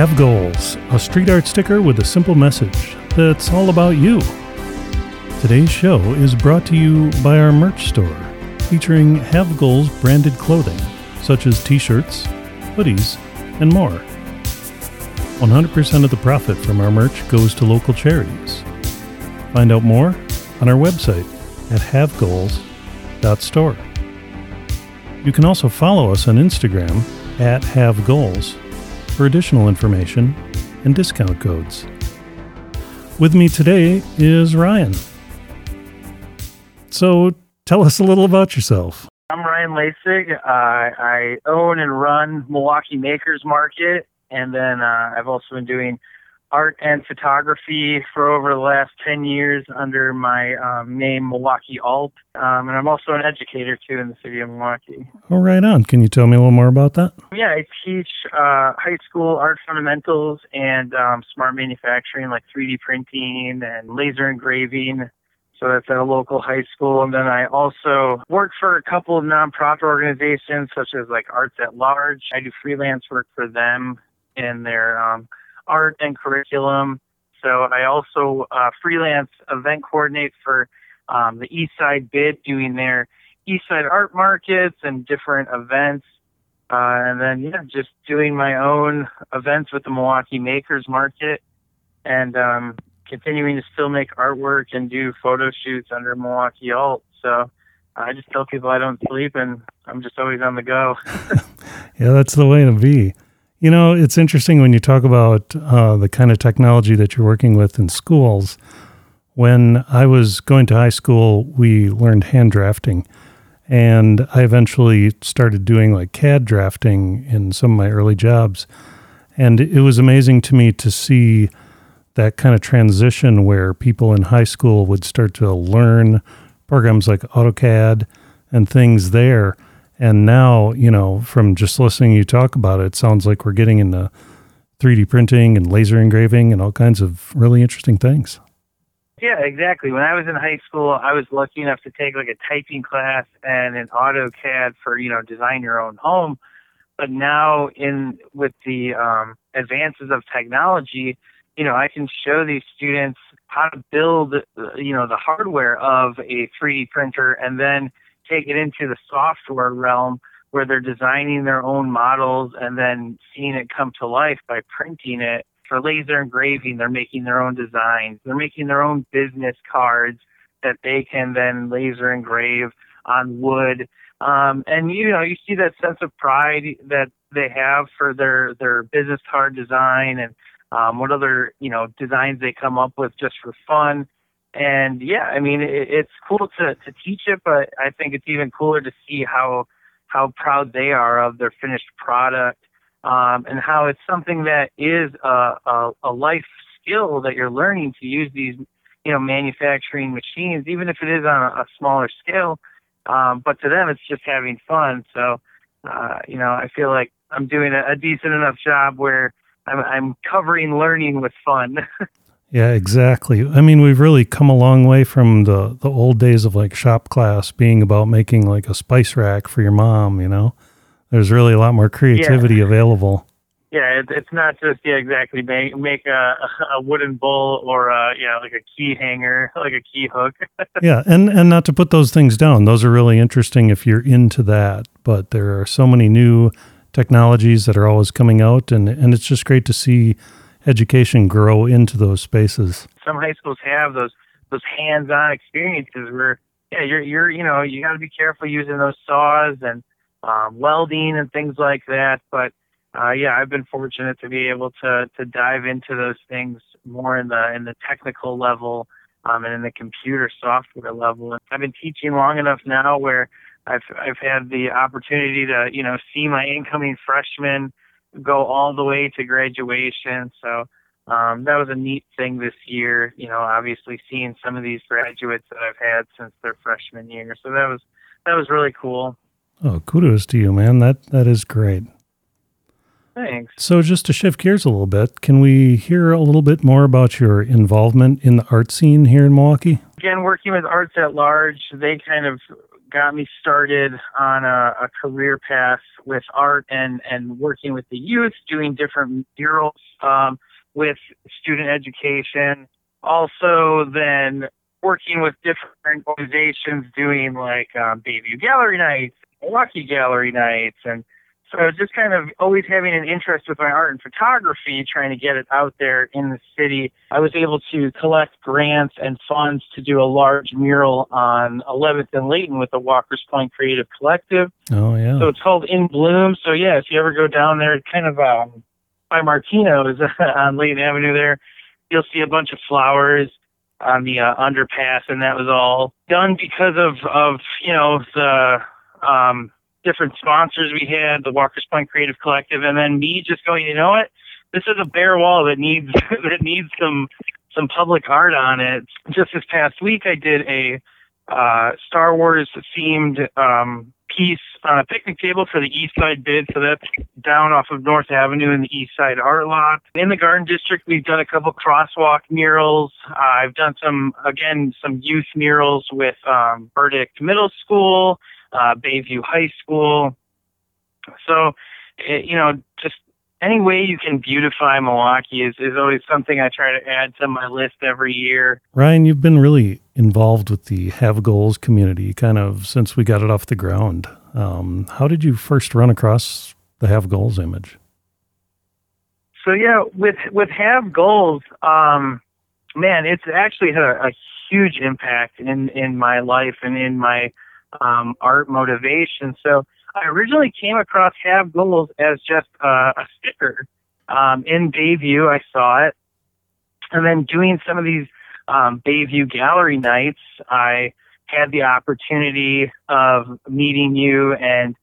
Have Goals, a street art sticker with a simple message that's all about you. Today's show is brought to you by our merch store, featuring Have Goals branded clothing, such as t shirts, hoodies, and more. 100% of the profit from our merch goes to local charities. Find out more on our website at havegoals.store. You can also follow us on Instagram at havegoals for additional information and discount codes. With me today is Ryan. So tell us a little about yourself. I'm Ryan Lasig. Uh, I own and run Milwaukee Makers Market, and then uh, I've also been doing art and photography for over the last 10 years under my um, name, Milwaukee Alt. Um, and I'm also an educator too in the city of Milwaukee. Oh, right on. Can you tell me a little more about that? Yeah, I teach uh, high school art fundamentals and um, smart manufacturing like 3D printing and laser engraving. So that's at a local high school. And then I also work for a couple of nonprofit organizations such as like Arts at Large. I do freelance work for them in their um, art and curriculum. So I also uh, freelance event coordinate for um, the East Side Bid, doing their East Side art markets and different events. Uh, and then, yeah, just doing my own events with the Milwaukee Makers Market and um, continuing to still make artwork and do photo shoots under Milwaukee Alt. So I just tell people I don't sleep and I'm just always on the go. yeah, that's the way to be. You know, it's interesting when you talk about uh, the kind of technology that you're working with in schools. When I was going to high school, we learned hand drafting. And I eventually started doing like CAD drafting in some of my early jobs. And it was amazing to me to see that kind of transition where people in high school would start to learn programs like AutoCAD and things there and now, you know, from just listening you talk about it, it sounds like we're getting into 3D printing and laser engraving and all kinds of really interesting things. Yeah, exactly. When I was in high school, I was lucky enough to take like a typing class and an AutoCAD for, you know, design your own home. But now in with the um, advances of technology, you know, I can show these students how to build, you know, the hardware of a 3D printer and then take it into the software realm where they're designing their own models and then seeing it come to life by printing it. For laser engraving, they're making their own designs. They're making their own business cards that they can then laser engrave on wood. Um, and you know, you see that sense of pride that they have for their their business card design and um, what other you know designs they come up with just for fun and yeah, I mean, it, it's cool to to teach it, but I think it's even cooler to see how how proud they are of their finished product, um, and how it's something that is a, a, a life skill that you're learning to use these, you know, manufacturing machines, even if it is on a, a smaller scale. Um, but to them, it's just having fun. So, uh, you know, I feel like I'm doing a, a decent enough job where I'm, I'm covering learning with fun. Yeah, exactly. I mean, we've really come a long way from the the old days of like shop class being about making like a spice rack for your mom. You know, there's really a lot more creativity yeah. available. Yeah, it, it's not just yeah exactly make make a a wooden bowl or a you know like a key hanger like a key hook. yeah, and and not to put those things down. Those are really interesting if you're into that. But there are so many new technologies that are always coming out, and and it's just great to see education grow into those spaces. Some high schools have those those hands-on experiences where yeah you're you're you know you got to be careful using those saws and um, welding and things like that. But uh, yeah, I've been fortunate to be able to to dive into those things more in the in the technical level um, and in the computer software level. I've been teaching long enough now where I've I've had the opportunity to you know see my incoming freshmen go all the way to graduation. So um, that was a neat thing this year. You know, obviously seeing some of these graduates that I've had since their freshman year. So that was that was really cool. Oh, kudos to you, man. That that is great. Thanks. So, just to shift gears a little bit, can we hear a little bit more about your involvement in the art scene here in Milwaukee? Again, working with Arts at Large, they kind of got me started on a, a career path with art and and working with the youth, doing different murals um, with student education. Also, then working with different organizations, doing like um, Bayview Gallery Nights, Milwaukee Gallery Nights, and so just kind of always having an interest with my art and photography, trying to get it out there in the city. I was able to collect grants and funds to do a large mural on 11th and Layton with the Walker's Point Creative Collective. Oh yeah. So it's called In Bloom. So yeah, if you ever go down there, kind of um, by Martino's on Layton Avenue there, you'll see a bunch of flowers on the uh, underpass, and that was all done because of of you know the um, different sponsors we had, the Walker's Point Creative Collective, and then me just going, you know what, this is a bare wall that needs that needs some some public art on it. Just this past week, I did a uh, Star Wars themed um, piece on a picnic table for the East Side bid. So that's down off of North Avenue in the East Side Art Lot. In the Garden District, we've done a couple crosswalk murals. Uh, I've done some, again, some youth murals with um, Burdick Middle School, uh, Bayview High School. So, it, you know, just any way you can beautify Milwaukee is, is always something I try to add to my list every year. Ryan, you've been really involved with the Have Goals community kind of since we got it off the ground. Um, how did you first run across the Have Goals image? So yeah, with with Have Goals, um, man, it's actually had a, a huge impact in in my life and in my um, art motivation. So I originally came across Have Goals as just uh, a sticker um, in Bayview. I saw it, and then doing some of these um, Bayview Gallery nights, I had the opportunity of meeting you and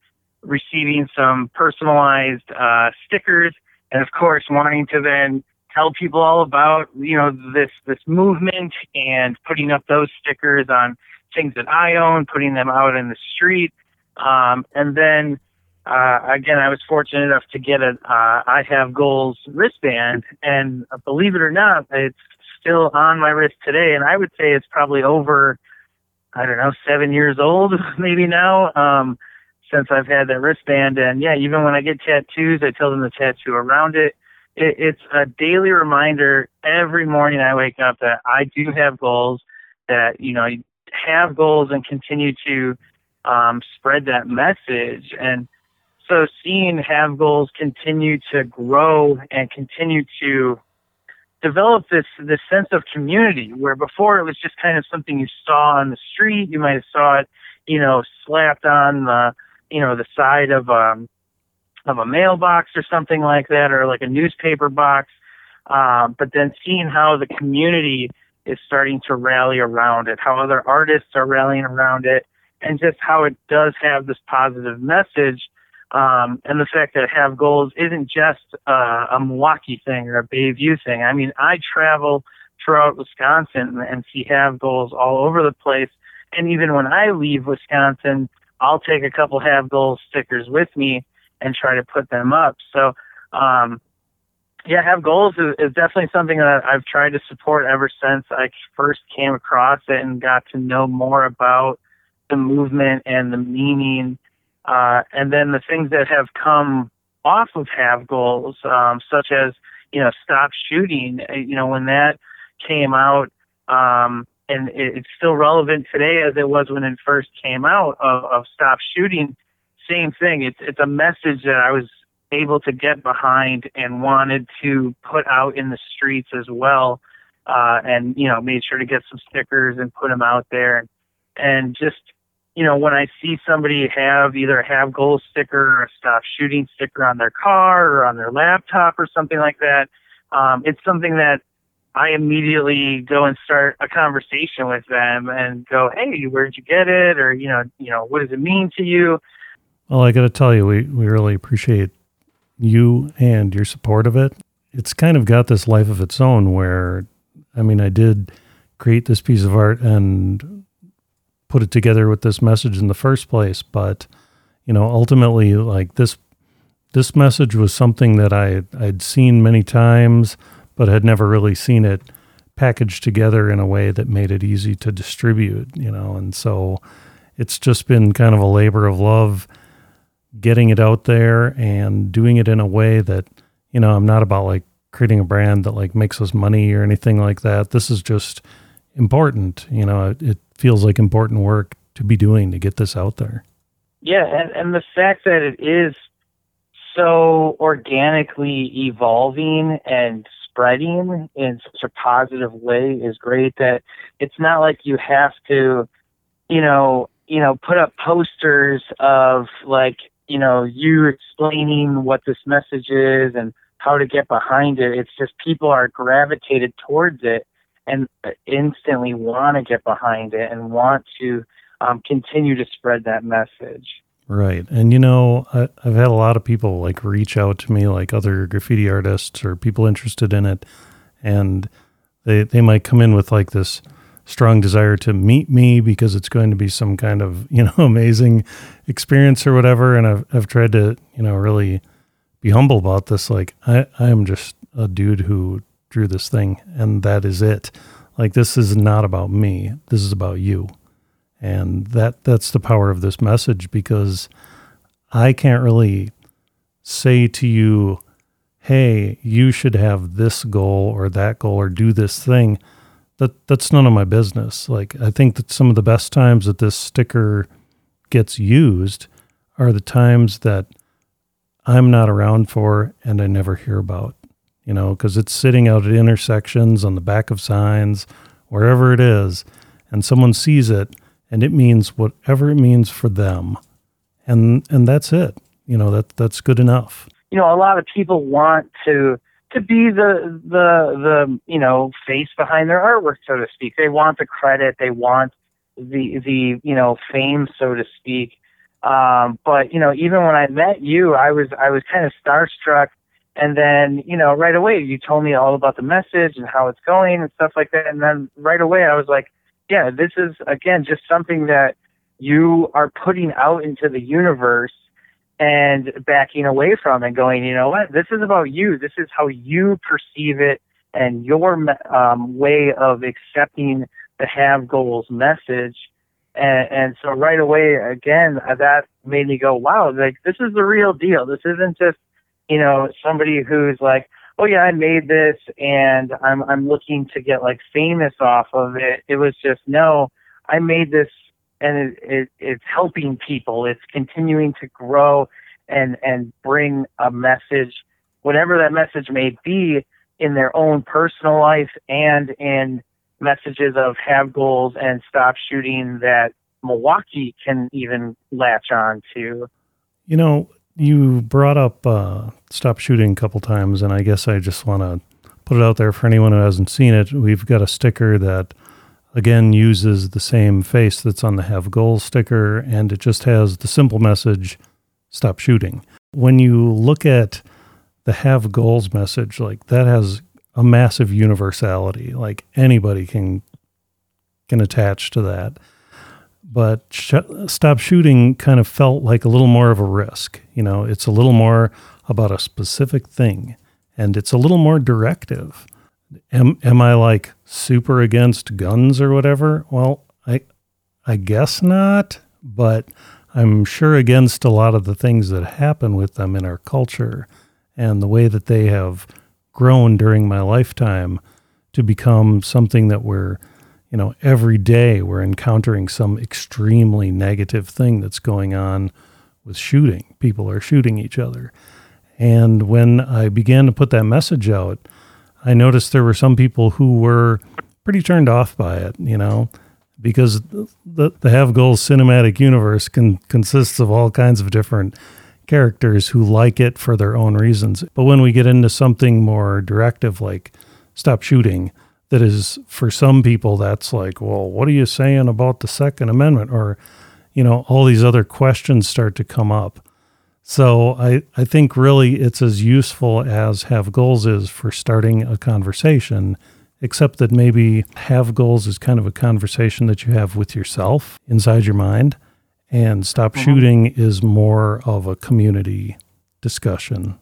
receiving some personalized uh, stickers, and of course, wanting to then tell people all about you know this this movement and putting up those stickers on things that I own, putting them out in the street. Um, and then uh, again, I was fortunate enough to get a uh, I Have Goals wristband, and believe it or not, it's still on my wrist today. And I would say it's probably over, I don't know, seven years old, maybe now, um, since I've had that wristband. And yeah, even when I get tattoos, I tell them to tattoo around it. it it's a daily reminder every morning I wake up that I do have goals, that, you know, have goals and continue to um, spread that message. And so seeing have goals continue to grow and continue to develop this this sense of community where before it was just kind of something you saw on the street you might have saw it you know slapped on the you know the side of um of a mailbox or something like that or like a newspaper box um but then seeing how the community is starting to rally around it how other artists are rallying around it and just how it does have this positive message. Um, and the fact that have goals isn't just uh, a Milwaukee thing or a Bayview thing. I mean, I travel throughout Wisconsin and see have goals all over the place. And even when I leave Wisconsin, I'll take a couple have goals stickers with me and try to put them up. So, um, yeah, have goals is, is definitely something that I've tried to support ever since I first came across it and got to know more about the movement and the meaning, uh, and then the things that have come off of have goals, um, such as you know stop shooting. Uh, you know when that came out, um, and it, it's still relevant today as it was when it first came out of, of stop shooting. Same thing. It's it's a message that I was able to get behind and wanted to put out in the streets as well. Uh, and you know made sure to get some stickers and put them out there and just you know, when I see somebody have either a have goal sticker or a stop shooting sticker on their car or on their laptop or something like that, um, it's something that I immediately go and start a conversation with them and go, "Hey, where'd you get it?" Or you know, you know, what does it mean to you? Well, I got to tell you, we we really appreciate you and your support of it. It's kind of got this life of its own. Where, I mean, I did create this piece of art and put it together with this message in the first place. But you know, ultimately, like this this message was something that I I'd seen many times, but had never really seen it packaged together in a way that made it easy to distribute. You know, and so it's just been kind of a labor of love getting it out there and doing it in a way that, you know, I'm not about like creating a brand that like makes us money or anything like that. This is just important. You know, it, it feels like important work to be doing to get this out there. Yeah, and, and the fact that it is so organically evolving and spreading in such a positive way is great that it's not like you have to, you know, you know, put up posters of like, you know, you explaining what this message is and how to get behind it. It's just people are gravitated towards it and instantly want to get behind it and want to um, continue to spread that message. Right. And, you know, I, have had a lot of people like reach out to me, like other graffiti artists or people interested in it. And they, they might come in with like this strong desire to meet me because it's going to be some kind of, you know, amazing experience or whatever. And I've, I've tried to, you know, really be humble about this. Like, I, I am just a dude who drew this thing and that is it. Like, this is not about me. This is about you. And that that's the power of this message because I can't really say to you, hey, you should have this goal or that goal or do this thing. That that's none of my business. Like I think that some of the best times that this sticker gets used are the times that I'm not around for and I never hear about. You know, because it's sitting out at intersections on the back of signs, wherever it is, and someone sees it and it means whatever it means for them. And and that's it. You know, that that's good enough. You know, a lot of people want to to be the the the you know face behind their artwork, so to speak. They want the credit. They want the the you know fame, so to speak. Um, but you know, even when I met you, I was I was kind of starstruck. And then you know, right away, you told me all about the message and how it's going and stuff like that. And then right away, I was like, yeah, this is again just something that you are putting out into the universe and backing away from and going, you know what, this is about you. This is how you perceive it and your um, way of accepting the have goals message. And, and so right away, again, that made me go, wow, like this is the real deal. This isn't just, you know, somebody who's like, oh yeah, I made this and I'm I'm looking to get like famous off of it. It was just no, I made this and it, it it's helping people. It's continuing to grow and and bring a message, whatever that message may be, in their own personal life and in messages of have goals and stop shooting that Milwaukee can even latch on to. You know, you brought up uh, stop shooting a couple times, and I guess I just want to put it out there for anyone who hasn't seen it. We've got a sticker that again uses the same face that's on the have goals sticker, and it just has the simple message stop shooting. When you look at the have goals message, like that has a massive universality. Like anybody can can attach to that but sh- stop shooting kind of felt like a little more of a risk. You know, it's a little more about a specific thing and it's a little more directive. Am, am I like super against guns or whatever? Well, I, I guess not, but I'm sure against a lot of the things that happen with them in our culture and the way that they have grown during my lifetime to become something that we're you know, every day we're encountering some extremely negative thing that's going on with shooting. People are shooting each other. And when I began to put that message out, I noticed there were some people who were pretty turned off by it, you know, because the, the Have Goals cinematic universe can, consists of all kinds of different characters who like it for their own reasons. But when we get into something more directive, like stop shooting, that is for some people that's like well what are you saying about the second amendment or you know all these other questions start to come up so i i think really it's as useful as have goals is for starting a conversation except that maybe have goals is kind of a conversation that you have with yourself inside your mind and stop mm-hmm. shooting is more of a community discussion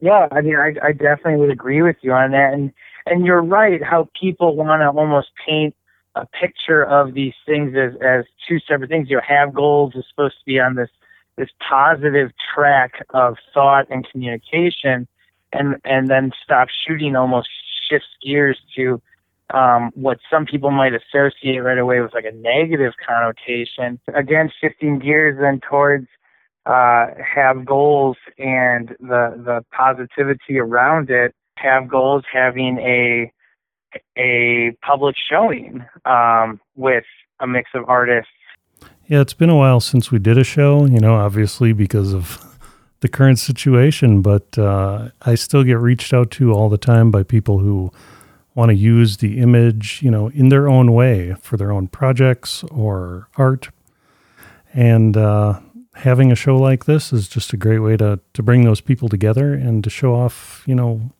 yeah i mean I, I definitely would agree with you on that and and you're right how people want to almost paint a picture of these things as, as two separate things. You know, have goals is supposed to be on this this positive track of thought and communication, and and then stop shooting almost shifts gears to um, what some people might associate right away with like a negative connotation. Again, shifting gears then towards uh, have goals and the the positivity around it. Have goals having a a public showing um, with a mix of artists. Yeah, it's been a while since we did a show. You know, obviously because of the current situation, but uh, I still get reached out to all the time by people who want to use the image, you know, in their own way for their own projects or art. And uh, having a show like this is just a great way to to bring those people together and to show off, you know,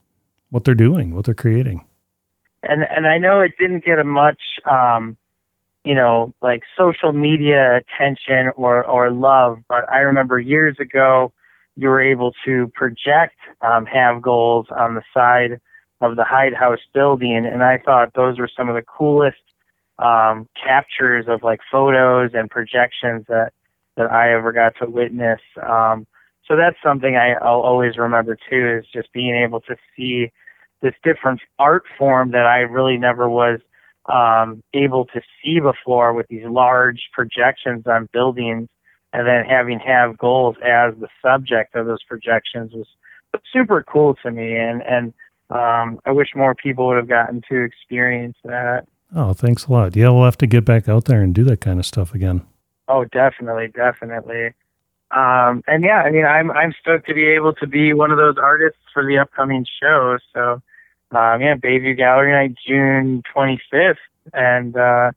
what they're doing, what they're creating. And and I know it didn't get a much um, you know, like social media attention or or love, but I remember years ago you were able to project um, have goals on the side of the Hyde House building, and I thought those were some of the coolest um, captures of like photos and projections that that I ever got to witness. Um, so that's something I, I'll always remember too, is just being able to see this different art form that I really never was um, able to see before with these large projections on buildings and then having have goals as the subject of those projections was super cool to me and and um, I wish more people would have gotten to experience that. Oh, thanks a lot. Yeah, we'll have to get back out there and do that kind of stuff again. Oh, definitely, definitely. Um, and yeah, I mean, I'm I'm stoked to be able to be one of those artists for the upcoming show. So, um, yeah, Bayview Gallery Night, June 25th, and uh,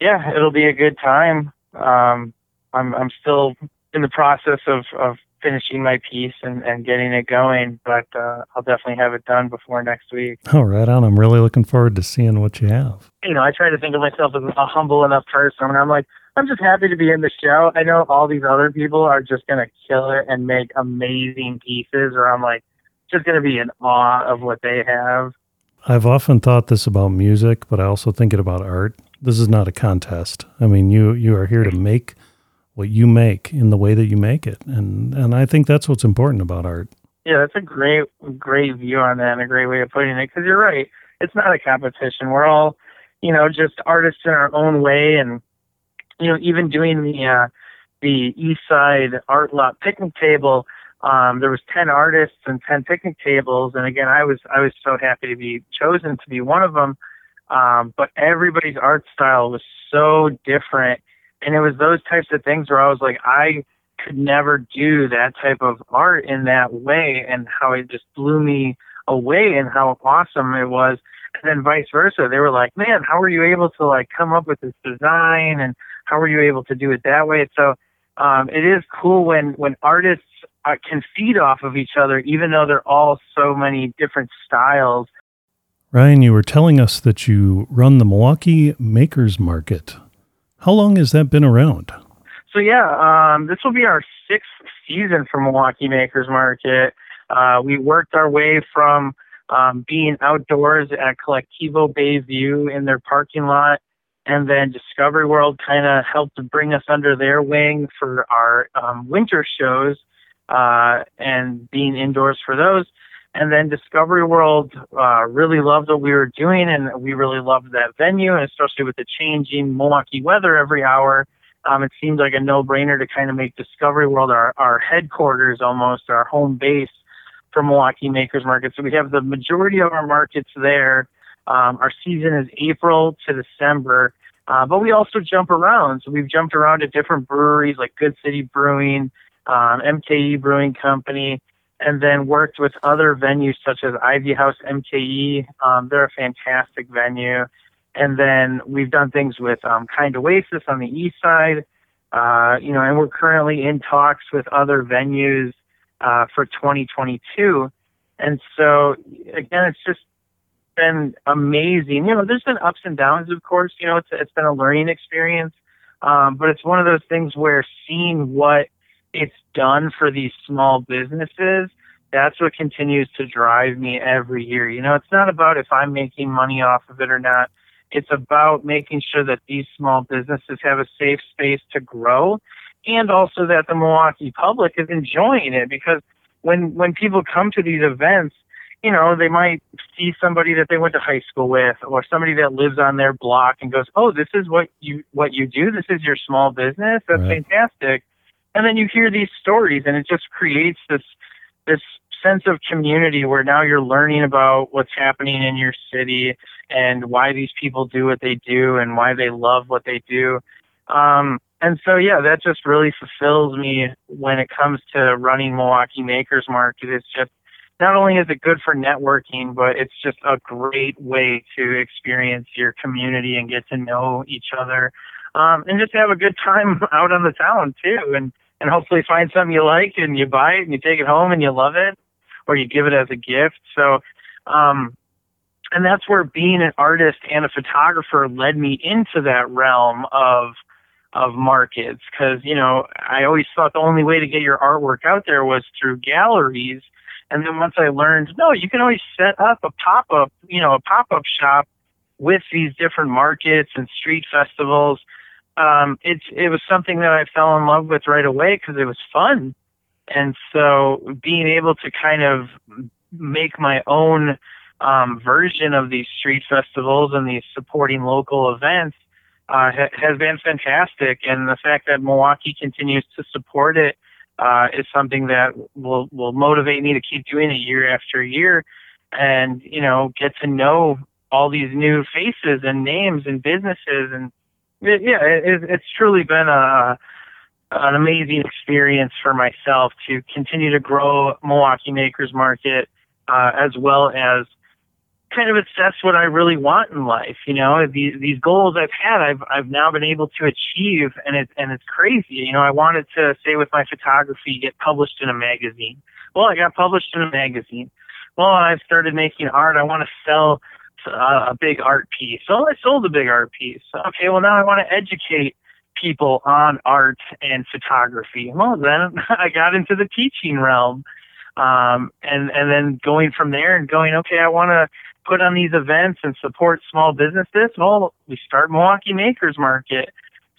yeah, it'll be a good time. Um, I'm I'm still in the process of of finishing my piece and, and getting it going, but uh, I'll definitely have it done before next week. Oh, right on. I'm really looking forward to seeing what you have. You know, I try to think of myself as a humble enough person, and I'm like, I'm just happy to be in the show. I know all these other people are just going to kill it and make amazing pieces, or I'm like, just going to be in awe of what they have. I've often thought this about music, but I also think it about art. This is not a contest. I mean, you you are here to make what you make in the way that you make it. And and I think that's what's important about art. Yeah, that's a great great view on that and a great way of putting it because you're right. It's not a competition. We're all, you know, just artists in our own way and you know, even doing the uh the East Side Art Lot picnic table, um, there was ten artists and ten picnic tables, and again, I was I was so happy to be chosen to be one of them. Um, but everybody's art style was so different, and it was those types of things where I was like, I could never do that type of art in that way, and how it just blew me away, and how awesome it was. And then vice versa, they were like, "Man, how were you able to like come up with this design, and how were you able to do it that way?" So um, it is cool when when artists uh, can feed off of each other, even though they're all so many different styles. Ryan, you were telling us that you run the Milwaukee Makers Market. How long has that been around? So yeah, um, this will be our sixth season for Milwaukee Makers Market. Uh, we worked our way from um, being outdoors at Colectivo Bayview in their parking lot, and then Discovery World kind of helped to bring us under their wing for our um, winter shows uh, and being indoors for those. And then Discovery World uh, really loved what we were doing, and we really loved that venue, and especially with the changing Milwaukee weather every hour. Um, it seemed like a no-brainer to kind of make Discovery World our, our headquarters, almost our home base for Milwaukee Makers Market. So we have the majority of our markets there. Um, our season is April to December, uh, but we also jump around. So we've jumped around to different breweries like Good City Brewing, um, MKE Brewing Company, and then worked with other venues such as Ivy House MKE. Um, they're a fantastic venue. And then we've done things with um, Kind Oasis on the east side, uh, you know, and we're currently in talks with other venues uh, for 2022. And so, again, it's just been amazing. You know, there's been ups and downs, of course. You know, it's it's been a learning experience, um, but it's one of those things where seeing what it's done for these small businesses, that's what continues to drive me every year. You know, it's not about if I'm making money off of it or not. It's about making sure that these small businesses have a safe space to grow and also that the Milwaukee public is enjoying it because when when people come to these events, you know, they might see somebody that they went to high school with or somebody that lives on their block and goes, "Oh, this is what you what you do. This is your small business. That's right. fantastic." And then you hear these stories and it just creates this this sense of community where now you're learning about what's happening in your city and why these people do what they do and why they love what they do. Um, and so, yeah, that just really fulfills me when it comes to running Milwaukee Makers Market. It's just not only is it good for networking, but it's just a great way to experience your community and get to know each other, um, and just have a good time out on the town too, and and hopefully find something you like and you buy it and you take it home and you love it, or you give it as a gift. So, um, and that's where being an artist and a photographer led me into that realm of of markets because you know I always thought the only way to get your artwork out there was through galleries and then once I learned no you can always set up a pop-up you know a pop-up shop with these different markets and street festivals um it's it was something that I fell in love with right away because it was fun. And so being able to kind of make my own um, version of these street festivals and these supporting local events uh, ha- has been fantastic, and the fact that Milwaukee continues to support it uh, is something that will will motivate me to keep doing it year after year, and you know get to know all these new faces and names and businesses, and it, yeah, it, it's truly been a an amazing experience for myself to continue to grow Milwaukee Makers Market uh, as well as kind of assess what I really want in life. You know, these these goals I've had, I've I've now been able to achieve, and it's and it's crazy. You know, I wanted to say with my photography get published in a magazine. Well, I got published in a magazine. Well, I started making art. I want to sell a, a big art piece. So I sold a big art piece. Okay, well now I want to educate people on art and photography. Well, then I got into the teaching realm. Um, and, and then going from there and going, okay, I want to put on these events and support small businesses, well, we start Milwaukee Makers Market.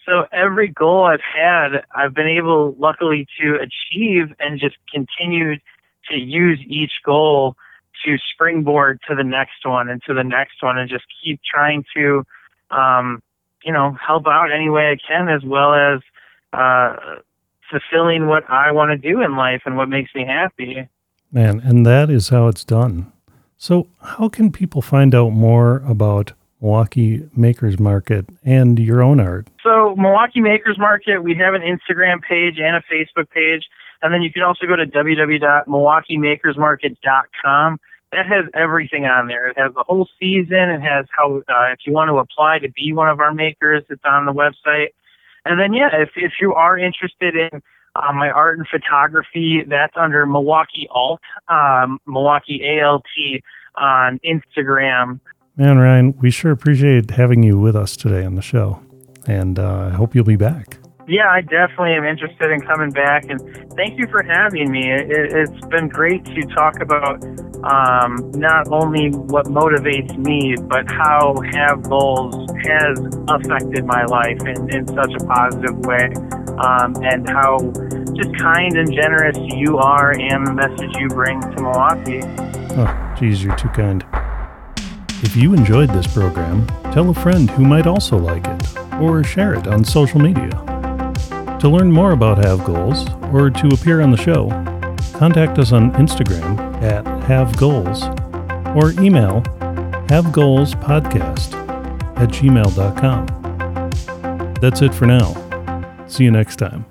So every goal I've had, I've been able, luckily, to achieve and just continue to use each goal to springboard to the next one and to the next one and just keep trying to, um, you know, help out any way I can as well as uh, fulfilling what I want to do in life and what makes me happy. Man, and that is how it's done. So, how can people find out more about Milwaukee Makers Market and your own art? So, Milwaukee Makers Market, we have an Instagram page and a Facebook page. And then you can also go to www.milwaukeemakersmarket.com. That has everything on there. It has the whole season. It has how, uh, if you want to apply to be one of our makers, it's on the website. And then, yeah, if, if you are interested in uh, my art and photography, that's under Milwaukee Alt, um, Milwaukee ALT on Instagram. Man, Ryan, we sure appreciate having you with us today on the show. And uh, I hope you'll be back. Yeah, I definitely am interested in coming back. And thank you for having me. It, has been great to talk about um, not only what motivates me, but how Have Goals has affected my life in, in such a positive way um, and how just kind and generous you are and the message you bring to Milwaukee. Oh, geez, you're too kind. If you enjoyed this program, tell a friend who might also like it, or share it on social media. To learn more about Have Goals, or to appear on the show, contact us on Instagram at Have Goals, or email havegoalspodcast at gmail.com. That's it for now. See you next time.